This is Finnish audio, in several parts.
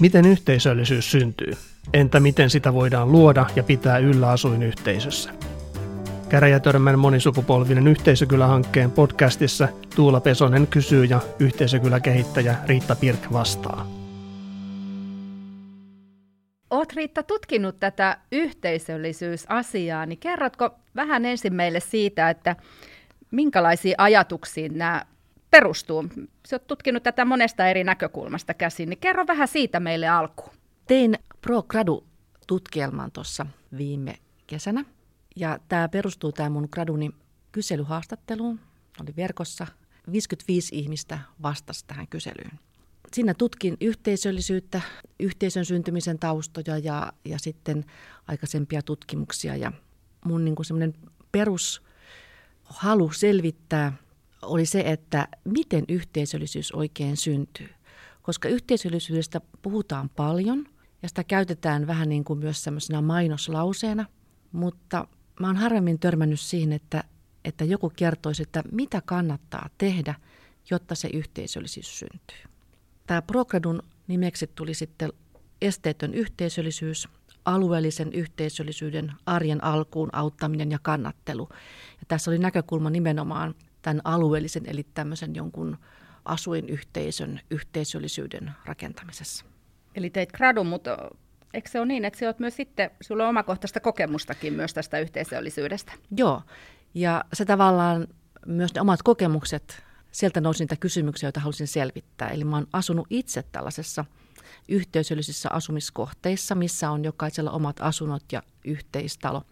Miten yhteisöllisyys syntyy? Entä miten sitä voidaan luoda ja pitää yllä asuinyhteisössä? Käräjätörmän monisukupolvinen yhteisökylähankkeen podcastissa Tuula Pesonen kysyy ja yhteisökyläkehittäjä Riitta Pirk vastaa. Olet Riitta tutkinut tätä yhteisöllisyysasiaa, niin kerrotko vähän ensin meille siitä, että minkälaisiin ajatuksiin nämä perustuu? Sä oot tutkinut tätä monesta eri näkökulmasta käsin, niin kerro vähän siitä meille alkuun. Tein Pro Gradu-tutkielman tuossa viime kesänä. Ja tämä perustuu tämä mun graduni kyselyhaastatteluun. Oli verkossa 55 ihmistä vastasi tähän kyselyyn. Siinä tutkin yhteisöllisyyttä, yhteisön syntymisen taustoja ja, ja sitten aikaisempia tutkimuksia. Ja mun niin perushalu selvittää oli se, että miten yhteisöllisyys oikein syntyy. Koska yhteisöllisyydestä puhutaan paljon ja sitä käytetään vähän niin kuin myös semmoisena mainoslauseena, mutta mä oon harvemmin törmännyt siihen, että, että joku kertoisi, että mitä kannattaa tehdä, jotta se yhteisöllisyys syntyy. Tämä Progradun nimeksi tuli sitten esteetön yhteisöllisyys, alueellisen yhteisöllisyyden arjen alkuun auttaminen ja kannattelu. Ja tässä oli näkökulma nimenomaan tämän alueellisen, eli tämmöisen jonkun asuinyhteisön yhteisöllisyyden rakentamisessa. Eli teit gradun, mutta eikö se ole niin, että olet myös sitten, sulla on omakohtaista kokemustakin myös tästä yhteisöllisyydestä? Joo, ja se tavallaan myös ne omat kokemukset, sieltä nousi niitä kysymyksiä, joita halusin selvittää. Eli mä oon asunut itse tällaisessa yhteisöllisissä asumiskohteissa, missä on jokaisella omat asunnot ja yhteistalo.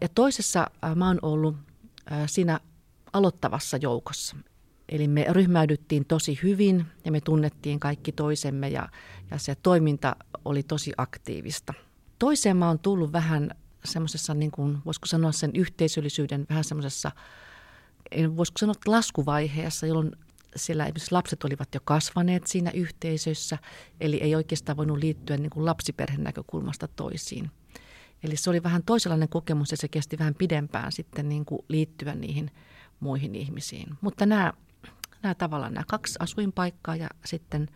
Ja toisessa mä oon ollut siinä aloittavassa joukossa. Eli me ryhmäydyttiin tosi hyvin ja me tunnettiin kaikki toisemme ja, ja se toiminta oli tosi aktiivista. Toiseen mä oon tullut vähän semmoisessa, niin kuin, voisiko sanoa sen yhteisöllisyyden vähän semmoisessa, voisiko sanoa laskuvaiheessa, jolloin siellä esimerkiksi lapset olivat jo kasvaneet siinä yhteisössä, eli ei oikeastaan voinut liittyä niin kuin lapsiperheen näkökulmasta toisiin. Eli se oli vähän toisenlainen kokemus ja se kesti vähän pidempään sitten niin kuin liittyä niihin muihin ihmisiin. Mutta nämä, nämä tavallaan nämä kaksi asuinpaikkaa ja sitten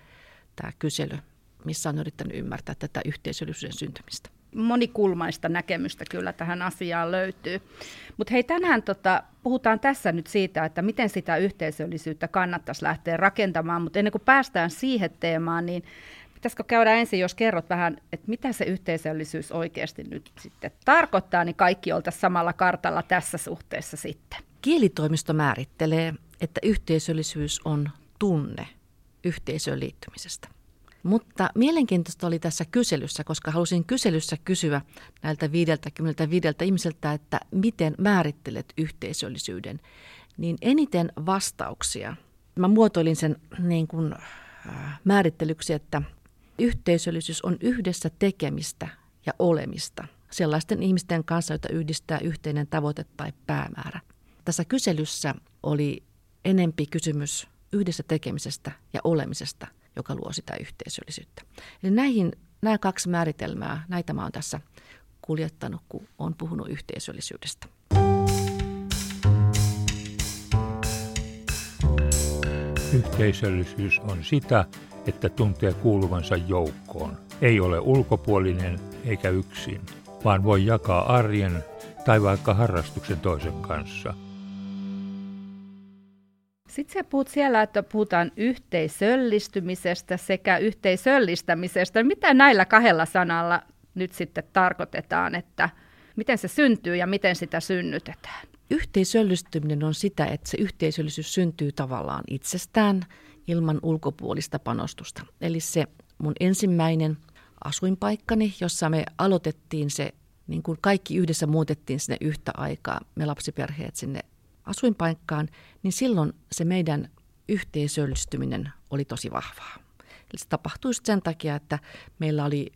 tämä kysely, missä on yrittänyt ymmärtää tätä yhteisöllisyyden syntymistä. Monikulmaista näkemystä kyllä tähän asiaan löytyy. Mutta hei, tänään tota, puhutaan tässä nyt siitä, että miten sitä yhteisöllisyyttä kannattaisi lähteä rakentamaan, mutta ennen kuin päästään siihen teemaan, niin Pitäisikö käydä ensin, jos kerrot vähän, että mitä se yhteisöllisyys oikeasti nyt sitten tarkoittaa, niin kaikki oltaisiin samalla kartalla tässä suhteessa sitten. Kielitoimisto määrittelee, että yhteisöllisyys on tunne yhteisöön liittymisestä. Mutta mielenkiintoista oli tässä kyselyssä, koska halusin kyselyssä kysyä näiltä 55 ihmiseltä, että miten määrittelet yhteisöllisyyden. Niin eniten vastauksia, mä muotoilin sen niin kuin, äh, määrittelyksi, että yhteisöllisyys on yhdessä tekemistä ja olemista sellaisten ihmisten kanssa, joita yhdistää yhteinen tavoite tai päämäärä – tässä kyselyssä oli enempi kysymys yhdessä tekemisestä ja olemisesta, joka luo sitä yhteisöllisyyttä. Eli näihin, nämä kaksi määritelmää, näitä mä oon tässä kuljettanut, kun olen puhunut yhteisöllisyydestä. Yhteisöllisyys on sitä, että tuntee kuuluvansa joukkoon. Ei ole ulkopuolinen eikä yksin, vaan voi jakaa arjen tai vaikka harrastuksen toisen kanssa – sitten sä puhut siellä, että puhutaan yhteisöllistymisestä sekä yhteisöllistämisestä. Mitä näillä kahdella sanalla nyt sitten tarkoitetaan, että miten se syntyy ja miten sitä synnytetään? Yhteisöllistyminen on sitä, että se yhteisöllisyys syntyy tavallaan itsestään ilman ulkopuolista panostusta. Eli se mun ensimmäinen asuinpaikkani, jossa me aloitettiin se, niin kuin kaikki yhdessä muutettiin sinne yhtä aikaa, me lapsiperheet sinne asuinpaikkaan, niin silloin se meidän yhteisöllistyminen oli tosi vahvaa. Eli se tapahtui sen takia, että meillä oli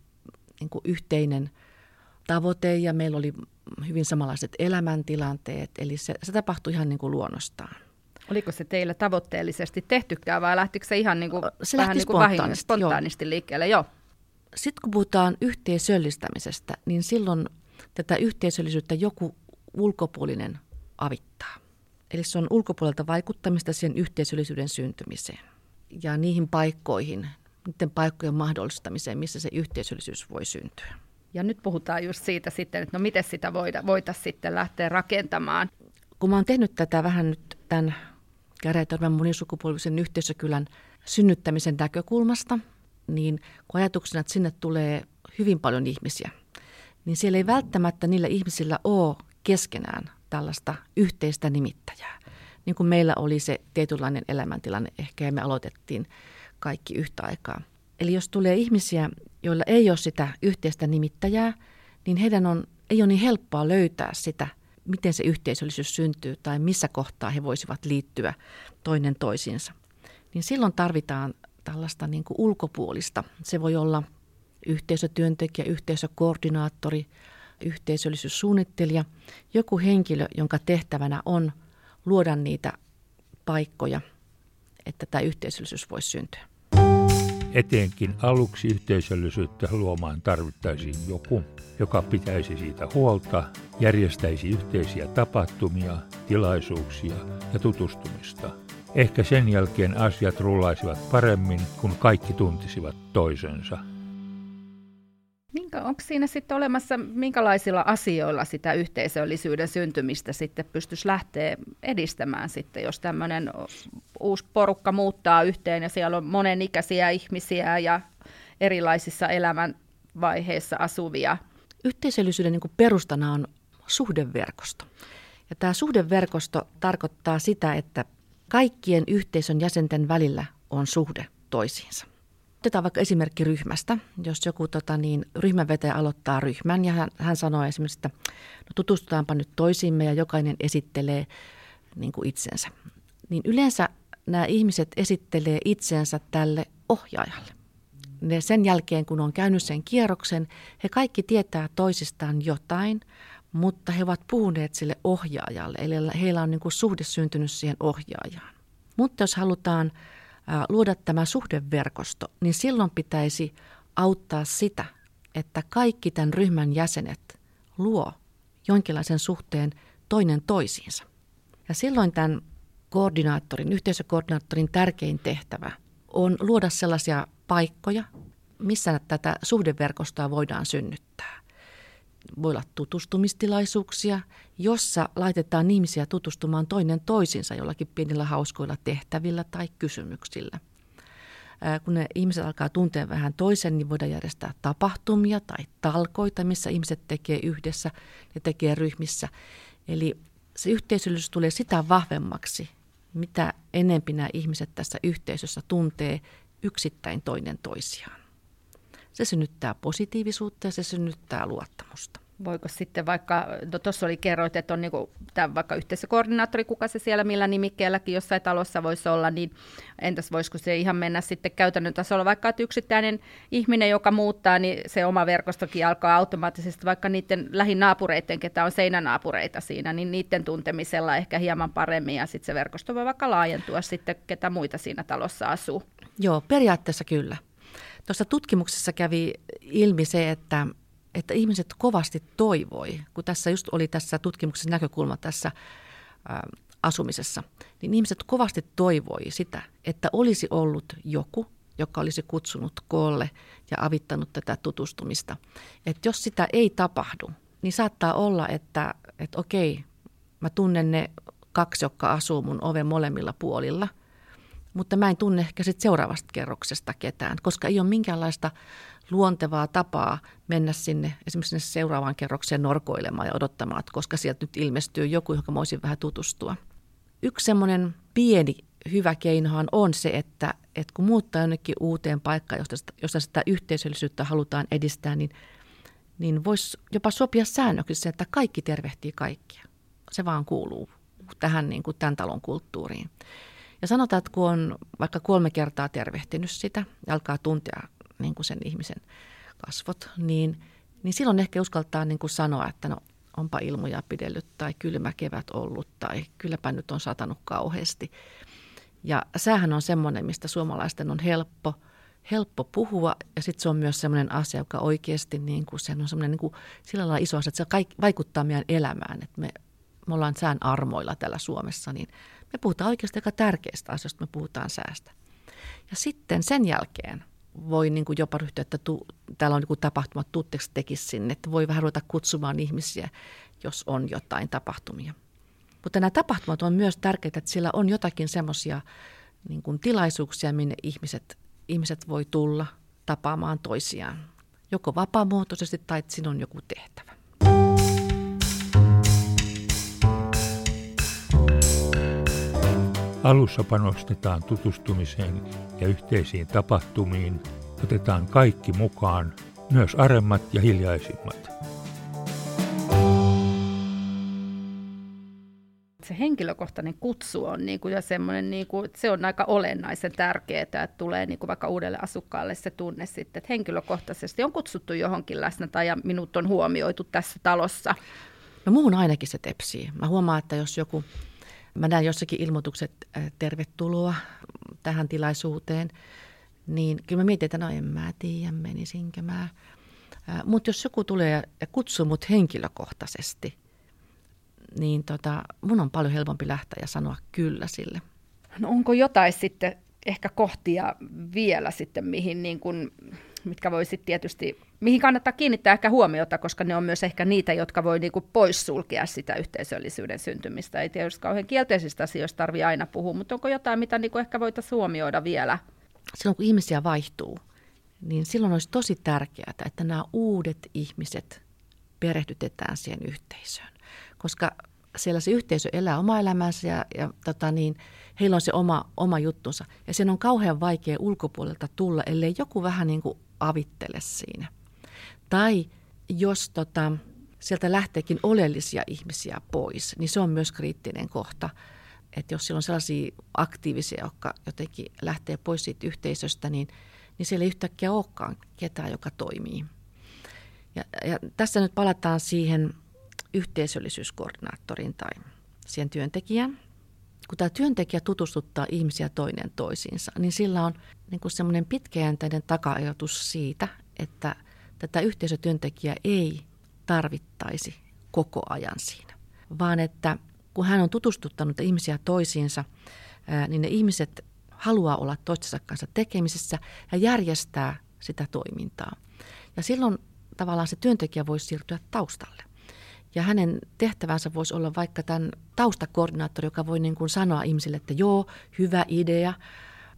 niin kuin yhteinen tavoite ja meillä oli hyvin samanlaiset elämäntilanteet. Eli se, se tapahtui ihan niin kuin luonnostaan. Oliko se teillä tavoitteellisesti tehtykään vai lähtikö se ihan niin kuin, se vähän niin kuin spontaanisti, spontaanisti liikkeelle? Joo. Sitten kun puhutaan yhteisöllistämisestä, niin silloin tätä yhteisöllisyyttä joku ulkopuolinen avittaa. Eli se on ulkopuolelta vaikuttamista siihen yhteisöllisyyden syntymiseen ja niihin paikkoihin, niiden paikkojen mahdollistamiseen, missä se yhteisöllisyys voi syntyä. Ja nyt puhutaan just siitä sitten, että no miten sitä voitaisiin sitten lähteä rakentamaan. Kun mä oon tehnyt tätä vähän nyt tämän Käräjätörmän monisukupolvisen yhteisökylän synnyttämisen näkökulmasta, niin kun ajatuksena, että sinne tulee hyvin paljon ihmisiä, niin siellä ei välttämättä niillä ihmisillä ole keskenään tällaista yhteistä nimittäjää. Niin kuin meillä oli se tietynlainen elämäntilanne ehkä ja me aloitettiin kaikki yhtä aikaa. Eli jos tulee ihmisiä, joilla ei ole sitä yhteistä nimittäjää, niin heidän on, ei ole niin helppoa löytää sitä, miten se yhteisöllisyys syntyy tai missä kohtaa he voisivat liittyä toinen toisiinsa. Niin silloin tarvitaan tällaista niin kuin ulkopuolista. Se voi olla yhteisötyöntekijä, yhteisökoordinaattori, yhteisöllisyyssuunnittelija, joku henkilö, jonka tehtävänä on luoda niitä paikkoja, että tämä yhteisöllisyys voisi syntyä. Etenkin aluksi yhteisöllisyyttä luomaan tarvittaisiin joku, joka pitäisi siitä huolta, järjestäisi yhteisiä tapahtumia, tilaisuuksia ja tutustumista. Ehkä sen jälkeen asiat rullaisivat paremmin, kun kaikki tuntisivat toisensa. Onko siinä sitten olemassa, minkälaisilla asioilla sitä yhteisöllisyyden syntymistä sitten pystyisi lähteä edistämään sitten, jos tämmöinen uusi porukka muuttaa yhteen ja siellä on monenikäisiä ihmisiä ja erilaisissa elämänvaiheissa asuvia? Yhteisöllisyyden niin perustana on suhdeverkosto. Ja tämä suhdeverkosto tarkoittaa sitä, että kaikkien yhteisön jäsenten välillä on suhde toisiinsa. Otetaan vaikka esimerkki ryhmästä. Jos joku tota, niin, ryhmänvetäjä aloittaa ryhmän ja hän, hän sanoo esimerkiksi, että no, tutustutaanpa nyt toisiimme ja jokainen esittelee niin kuin itsensä. Niin yleensä nämä ihmiset esittelee itsensä tälle ohjaajalle. Ne sen jälkeen, kun on käynyt sen kierroksen, he kaikki tietää toisistaan jotain, mutta he ovat puhuneet sille ohjaajalle. Eli heillä on niin kuin suhde syntynyt siihen ohjaajaan. Mutta jos halutaan luoda tämä suhdeverkosto, niin silloin pitäisi auttaa sitä, että kaikki tämän ryhmän jäsenet luo jonkinlaisen suhteen toinen toisiinsa. Ja silloin tämän koordinaattorin, yhteisökoordinaattorin tärkein tehtävä on luoda sellaisia paikkoja, missä tätä suhdeverkostoa voidaan synnyttää voi olla tutustumistilaisuuksia, jossa laitetaan ihmisiä tutustumaan toinen toisinsa jollakin pienillä hauskoilla tehtävillä tai kysymyksillä. Kun ne ihmiset alkaa tuntea vähän toisen, niin voidaan järjestää tapahtumia tai talkoita, missä ihmiset tekee yhdessä ja tekee ryhmissä. Eli se yhteisöllisyys tulee sitä vahvemmaksi, mitä enempi nämä ihmiset tässä yhteisössä tuntee yksittäin toinen toisiaan. Se synnyttää positiivisuutta ja se synnyttää luottamusta. Voiko sitten vaikka, no tuossa oli kerroit, että on niinku, tämä vaikka yhteisökoordinaattori, kuka se siellä millä nimikkeelläkin jossain talossa voisi olla, niin entäs voisiko se ihan mennä sitten käytännön tasolla, vaikka että yksittäinen ihminen, joka muuttaa, niin se oma verkostokin alkaa automaattisesti vaikka niiden lähinaapureiden, ketä on seinänaapureita siinä, niin niiden tuntemisella ehkä hieman paremmin ja sitten se verkosto voi vaikka laajentua sitten, ketä muita siinä talossa asuu. Joo, periaatteessa kyllä. Tuossa tutkimuksessa kävi ilmi se, että, että ihmiset kovasti toivoi, kun tässä just oli tässä tutkimuksessa näkökulma tässä ä, asumisessa, niin ihmiset kovasti toivoi sitä, että olisi ollut joku, joka olisi kutsunut koolle ja avittanut tätä tutustumista. Että jos sitä ei tapahdu, niin saattaa olla, että, että okei, mä tunnen ne kaksi, jotka asuu mun oven molemmilla puolilla – mutta mä en tunne ehkä sit seuraavasta kerroksesta ketään, koska ei ole minkäänlaista luontevaa tapaa mennä sinne esimerkiksi sinne seuraavaan kerrokseen norkoilemaan ja odottamaan, koska sieltä nyt ilmestyy joku, johon mä voisin vähän tutustua. Yksi semmoinen pieni hyvä keinohan on se, että, että kun muuttaa jonnekin uuteen paikkaan, josta, josta sitä yhteisöllisyyttä halutaan edistää, niin, niin voisi jopa sopia säännöksissä, että kaikki tervehtii kaikkia. Se vaan kuuluu tähän niin kuin tämän talon kulttuuriin. Ja sanotaan, että kun on vaikka kolme kertaa tervehtinyt sitä ja alkaa tuntea niin kuin sen ihmisen kasvot, niin, niin silloin ehkä uskaltaa niin kuin sanoa, että no onpa ilmoja pidellyt tai kylmä kevät ollut tai kylläpä nyt on satanut kauheasti. Ja säähän on semmoinen, mistä suomalaisten on helppo, helppo puhua ja sitten se on myös semmoinen asia, joka oikeasti niin kuin sen on semmoinen niin kuin sillä lailla iso asia, että se kaikki, vaikuttaa meidän elämään, että me, me ollaan sään armoilla täällä Suomessa, niin me puhutaan oikeasti aika tärkeistä asioista, me puhutaan säästä. Ja sitten sen jälkeen voi niin kuin jopa ryhtyä, että tu, täällä on joku tapahtuma, tutteeksi tekisi sinne, että voi vähän ruveta kutsumaan ihmisiä, jos on jotain tapahtumia. Mutta nämä tapahtumat on myös tärkeitä, että siellä on jotakin semmoisia niin kuin tilaisuuksia, minne ihmiset, ihmiset voi tulla tapaamaan toisiaan. Joko vapaamuotoisesti tai että siinä on joku tehtävä. Alussa panostetaan tutustumiseen ja yhteisiin tapahtumiin, otetaan kaikki mukaan, myös aremmat ja hiljaisimmat. se henkilökohtainen kutsu on niin kuin, ja semmoinen, niin kuin, se on aika olennaisen tärkeää, että tulee niin kuin vaikka uudelle asukkaalle se tunne sitten, että henkilökohtaisesti on kutsuttu johonkin läsnä tai ja minut on huomioitu tässä talossa. No muuhun ainakin se tepsii. Mä huomaan, että jos joku, mä näen jossakin ilmoitukset äh, tervetuloa tähän tilaisuuteen, niin kyllä mä mietin, että no en mä tiedä, menisinkö mä. Äh, Mutta jos joku tulee ja kutsuu mut henkilökohtaisesti, niin tota, mun on paljon helpompi lähteä ja sanoa kyllä sille. No onko jotain sitten ehkä kohtia vielä sitten, mihin niin kuin, mitkä voi sitten tietysti, mihin kannattaa kiinnittää ehkä huomiota, koska ne on myös ehkä niitä, jotka voi niin kuin poissulkea sitä yhteisöllisyyden syntymistä. Ei tietysti kauhean kielteisistä asioista tarvitse aina puhua, mutta onko jotain, mitä niin kuin ehkä voitaisiin huomioida vielä? Silloin kun ihmisiä vaihtuu, niin silloin olisi tosi tärkeää, että nämä uudet ihmiset perehdytetään siihen yhteisöön koska siellä se yhteisö elää oma elämänsä ja, ja tota niin, heillä on se oma, oma juttunsa. Ja sen on kauhean vaikea ulkopuolelta tulla, ellei joku vähän niin kuin avittele siinä. Tai jos tota, sieltä lähteekin oleellisia ihmisiä pois, niin se on myös kriittinen kohta. Että jos siellä on sellaisia aktiivisia, jotka jotenkin lähtee pois siitä yhteisöstä, niin, niin siellä ei yhtäkkiä olekaan ketään, joka toimii. Ja, ja tässä nyt palataan siihen yhteisöllisyyskoordinaattorin tai siihen työntekijän. Kun tämä työntekijä tutustuttaa ihmisiä toinen toisiinsa, niin sillä on niin semmoinen pitkäjänteinen taka-ajatus siitä, että tätä yhteisötyöntekijää ei tarvittaisi koko ajan siinä, vaan että kun hän on tutustuttanut ihmisiä toisiinsa, niin ne ihmiset haluaa olla toistensa kanssa tekemisessä ja järjestää sitä toimintaa. Ja silloin tavallaan se työntekijä voi siirtyä taustalle. Ja hänen tehtävänsä voisi olla vaikka tämän taustakoordinaattori, joka voi niin kuin sanoa ihmisille, että joo, hyvä idea,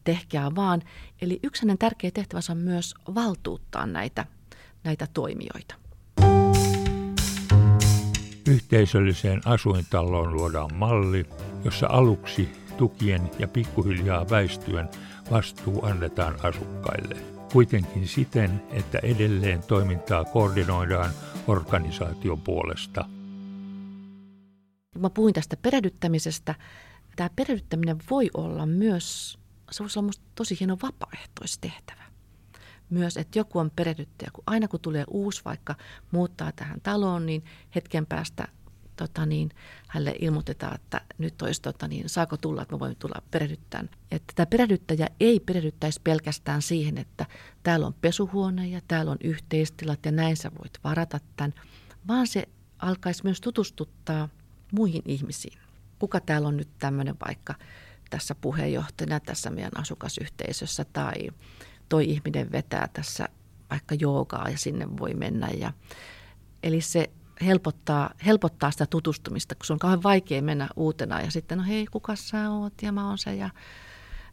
tehkää vaan. Eli yksi hänen tärkeä tehtävänsä on myös valtuuttaa näitä, näitä toimijoita. Yhteisölliseen asuintaloon luodaan malli, jossa aluksi tukien ja pikkuhiljaa väistyen vastuu annetaan asukkaille. Kuitenkin siten, että edelleen toimintaa koordinoidaan organisaation puolesta. Mä puhuin tästä perehdyttämisestä. Tämä perehdyttäminen voi olla myös, se voisi olla tosi hieno vapaaehtoistehtävä. Myös, että joku on perehdyttäjä, kun aina kun tulee uusi vaikka muuttaa tähän taloon, niin hetken päästä tota niin, hänelle ilmoitetaan, että nyt olisi, tota niin, saako tulla, että mä voin tulla perehdyttämään. Että tämä perehdyttäjä ei perehdyttäisi pelkästään siihen, että täällä on pesuhuone ja täällä on yhteistilat ja näin sä voit varata tämän, vaan se alkaisi myös tutustuttaa muihin ihmisiin. Kuka täällä on nyt tämmöinen vaikka tässä puheenjohtajana tässä meidän asukasyhteisössä tai toi ihminen vetää tässä vaikka joogaa ja sinne voi mennä. Ja, eli se helpottaa, helpottaa sitä tutustumista, kun se on kauhean vaikea mennä uutena ja sitten no hei, kuka sä oot ja mä oon se. Ja,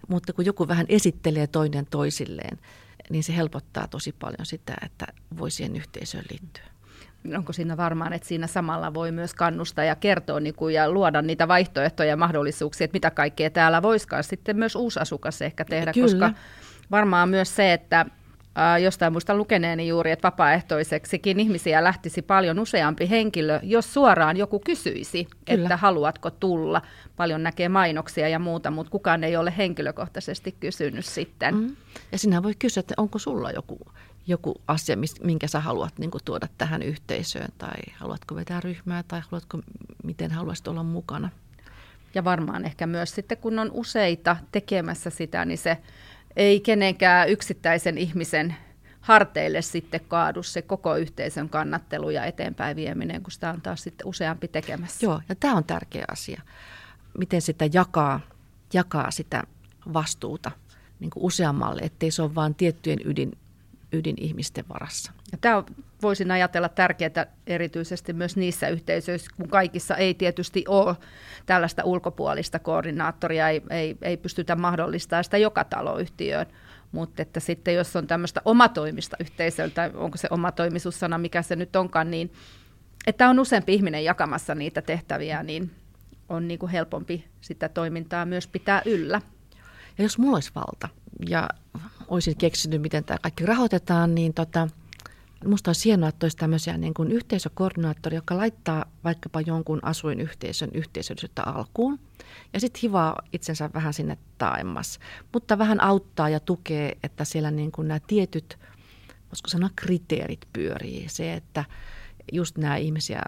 mutta kun joku vähän esittelee toinen toisilleen, niin se helpottaa tosi paljon sitä, että voi siihen yhteisöön liittyä. Onko siinä varmaan, että siinä samalla voi myös kannustaa ja kertoa niin kuin, ja luoda niitä vaihtoehtoja ja mahdollisuuksia, että mitä kaikkea täällä voisikaan sitten myös uusi asukas ehkä tehdä, Kyllä. koska varmaan myös se, että jostain muista lukeneeni juuri, että vapaaehtoiseksikin ihmisiä lähtisi paljon useampi henkilö, jos suoraan joku kysyisi, Kyllä. että haluatko tulla. Paljon näkee mainoksia ja muuta, mutta kukaan ei ole henkilökohtaisesti kysynyt sitten. Mm. Ja sinä voi kysyä, että onko sulla joku, joku asia, minkä sä haluat niin kuin, tuoda tähän yhteisöön, tai haluatko vetää ryhmää, tai haluatko, miten haluaisit olla mukana. Ja varmaan ehkä myös sitten, kun on useita tekemässä sitä, niin se ei kenenkään yksittäisen ihmisen harteille sitten kaadu se koko yhteisön kannattelu ja eteenpäin vieminen, kun sitä on taas sitten useampi tekemässä. Joo, ja tämä on tärkeä asia. Miten sitä jakaa, jakaa sitä vastuuta niin kuin useammalle, ettei se ole vain tiettyjen ydin, ydinihmisten varassa. Ja tämä on, voisin ajatella tärkeää erityisesti myös niissä yhteisöissä, kun kaikissa ei tietysti ole tällaista ulkopuolista koordinaattoria, ei, ei, ei pystytä mahdollistamaan sitä joka taloyhtiöön. Mutta että sitten jos on tämmöistä omatoimista yhteisöltä, onko se omatoimisuussana, mikä se nyt onkaan, niin että on useampi ihminen jakamassa niitä tehtäviä, niin on niin kuin helpompi sitä toimintaa myös pitää yllä. Ja jos mulla olisi valta ja olisin keksinyt, miten tämä kaikki rahoitetaan, niin tota, Minusta olisi hienoa, että olisi tämmöisiä niin kuin yhteisökoordinaattori, joka laittaa vaikkapa jonkun asuinyhteisön yhteisöllisyyttä alkuun ja sitten hivaa itsensä vähän sinne taemmas, mutta vähän auttaa ja tukee, että siellä niin kuin nämä tietyt, voisiko sanoa kriteerit pyörii. Se, että just nämä ihmisiä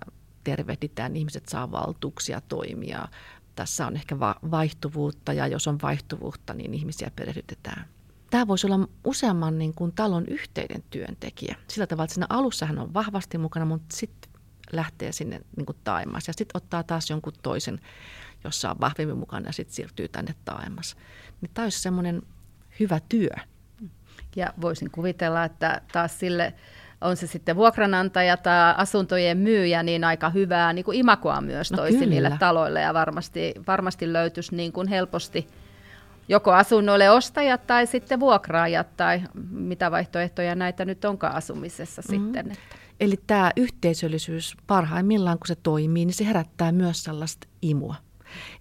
tervehditään, ihmiset saa valtuuksia toimia. Tässä on ehkä vaihtuvuutta ja jos on vaihtuvuutta, niin ihmisiä perehdytetään tämä voisi olla useamman niin kuin talon yhteinen työntekijä. Sillä tavalla, että siinä alussa hän on vahvasti mukana, mutta sitten lähtee sinne niin kuin taimas ja sitten ottaa taas jonkun toisen, jossa on vahvemmin mukana ja sitten siirtyy tänne taimas. Niin tämä olisi semmoinen hyvä työ. Ja voisin kuvitella, että taas sille on se sitten vuokranantaja tai asuntojen myyjä, niin aika hyvää niin kuin imakoa myös no toisi kyllä. niille taloille ja varmasti, varmasti löytyisi niin kuin helposti – joko asunnoille ostajat tai sitten vuokraajat tai mitä vaihtoehtoja näitä nyt onkaan asumisessa mm-hmm. sitten. Että. Eli tämä yhteisöllisyys parhaimmillaan, kun se toimii, niin se herättää myös sellaista imua.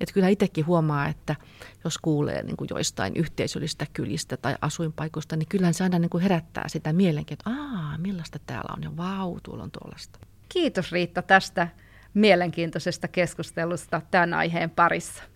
Että kyllä itsekin huomaa, että jos kuulee niin kuin joistain yhteisöllistä kylistä tai asuinpaikoista, niin kyllähän se aina niin kuin herättää sitä mielenkiintoa, että aah, millaista täällä on ja vau, tuolla on tuollaista. Kiitos Riitta tästä mielenkiintoisesta keskustelusta tämän aiheen parissa.